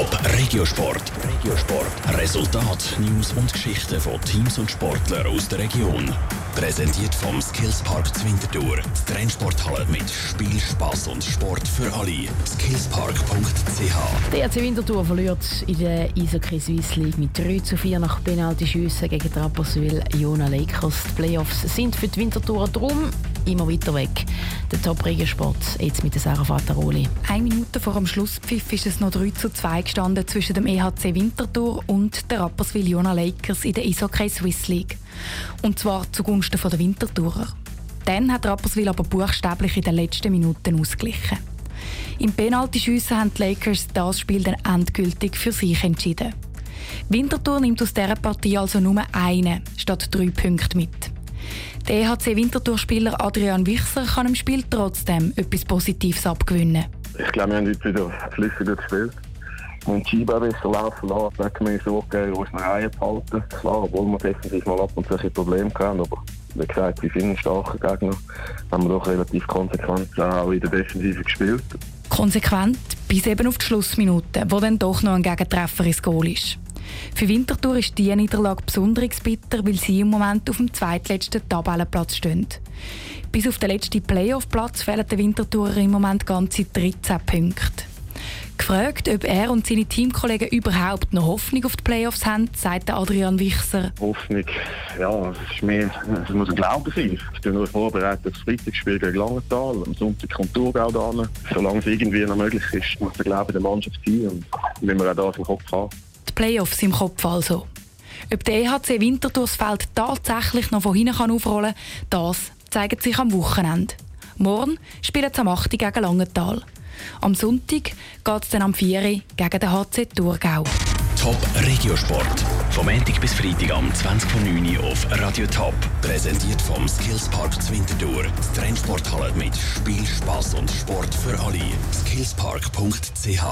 Top Regiosport. Regiosport. Resultat, News und Geschichten von Teams und Sportlern aus der Region. Präsentiert vom Skillspark Zwintertour. Die Trennsporthalle mit Spiel, Spaß und Sport für alle. Skillspark.ch. Der RC Winterthur verliert in der Eishockey Swiss League mit 3 zu 4 nach Penalty-Schüssen gegen Rapperswil Jona Lakers. Die Playoffs sind für die Winterthur drum immer weiter weg. Der Top-Regensport jetzt mit der Sarah Vateroli. Eine Minute vor dem Schlusspfiff ist es noch 3 zu 2 gestanden zwischen dem EHC Winterthur und der Rapperswil Jona Lakers in der Eishockey Swiss League. Und zwar zugunsten der Winterthurer. Dann hat Rapperswil aber buchstäblich in den letzten Minuten ausgeglichen. Im Penaltyschiessen haben die Lakers das Spiel dann endgültig für sich entschieden. Winterthur nimmt aus dieser Partie also nur einen statt drei Punkte mit. Der EHC Winterthur-Spieler Adrian Wichser kann im Spiel trotzdem etwas Positives abgewinnen. Ich glaube, wir haben heute wieder flüssiger gespielt. Wir haben die Scheibe besser laufen lassen, dann wir so gegeben, uns nach Reihe behalten. Klar, obwohl wir definitiv mal ab und zu ein Probleme hatten, aber wie gesagt, wir sind ein starker Gegner, haben wir doch relativ konsequent auch in der Defensive gespielt. Konsequent bis eben auf die Schlussminute, wo dann doch noch ein Gegentreffer ins Goal ist. Für Winterthur ist diese Niederlage besonders bitter, weil sie im Moment auf dem zweitletzten Tabellenplatz stehen. Bis auf den letzten Playoff-Platz fehlen den Winterthurer im Moment ganze 13 Punkte. Gefragt, ob er und seine Teamkollegen überhaupt noch Hoffnung auf die Playoffs haben, sagt Adrian Wichser. Hoffnung, ja, es ist mehr, es muss ein Glaube sein. Ich bin nur vorbereitet auf das Freitagsspiel gegen Langenthal. Am Sonntag kommt Thurgau da. Solange es irgendwie noch möglich ist, muss der Glaube der Mannschaft sein und wenn wir auch das im Kopf haben. Playoffs im Kopf also. Ob der EHC Winterthur das Feld tatsächlich noch von hinten kann aufrollen kann, das zeigt sich am Wochenende. Morgen spielen sie am 8. gegen Langenthal. Am Sonntag geht es dann am 4. gegen den HC Thurgau. Top Regiosport. Vom Montag bis Freitag am 20.09 Uhr auf Radio Top. Präsentiert vom Skillspark Zwintertour. Die Trennsporthalle mit Spiel, Spaß und Sport für alle. Skillspark.ch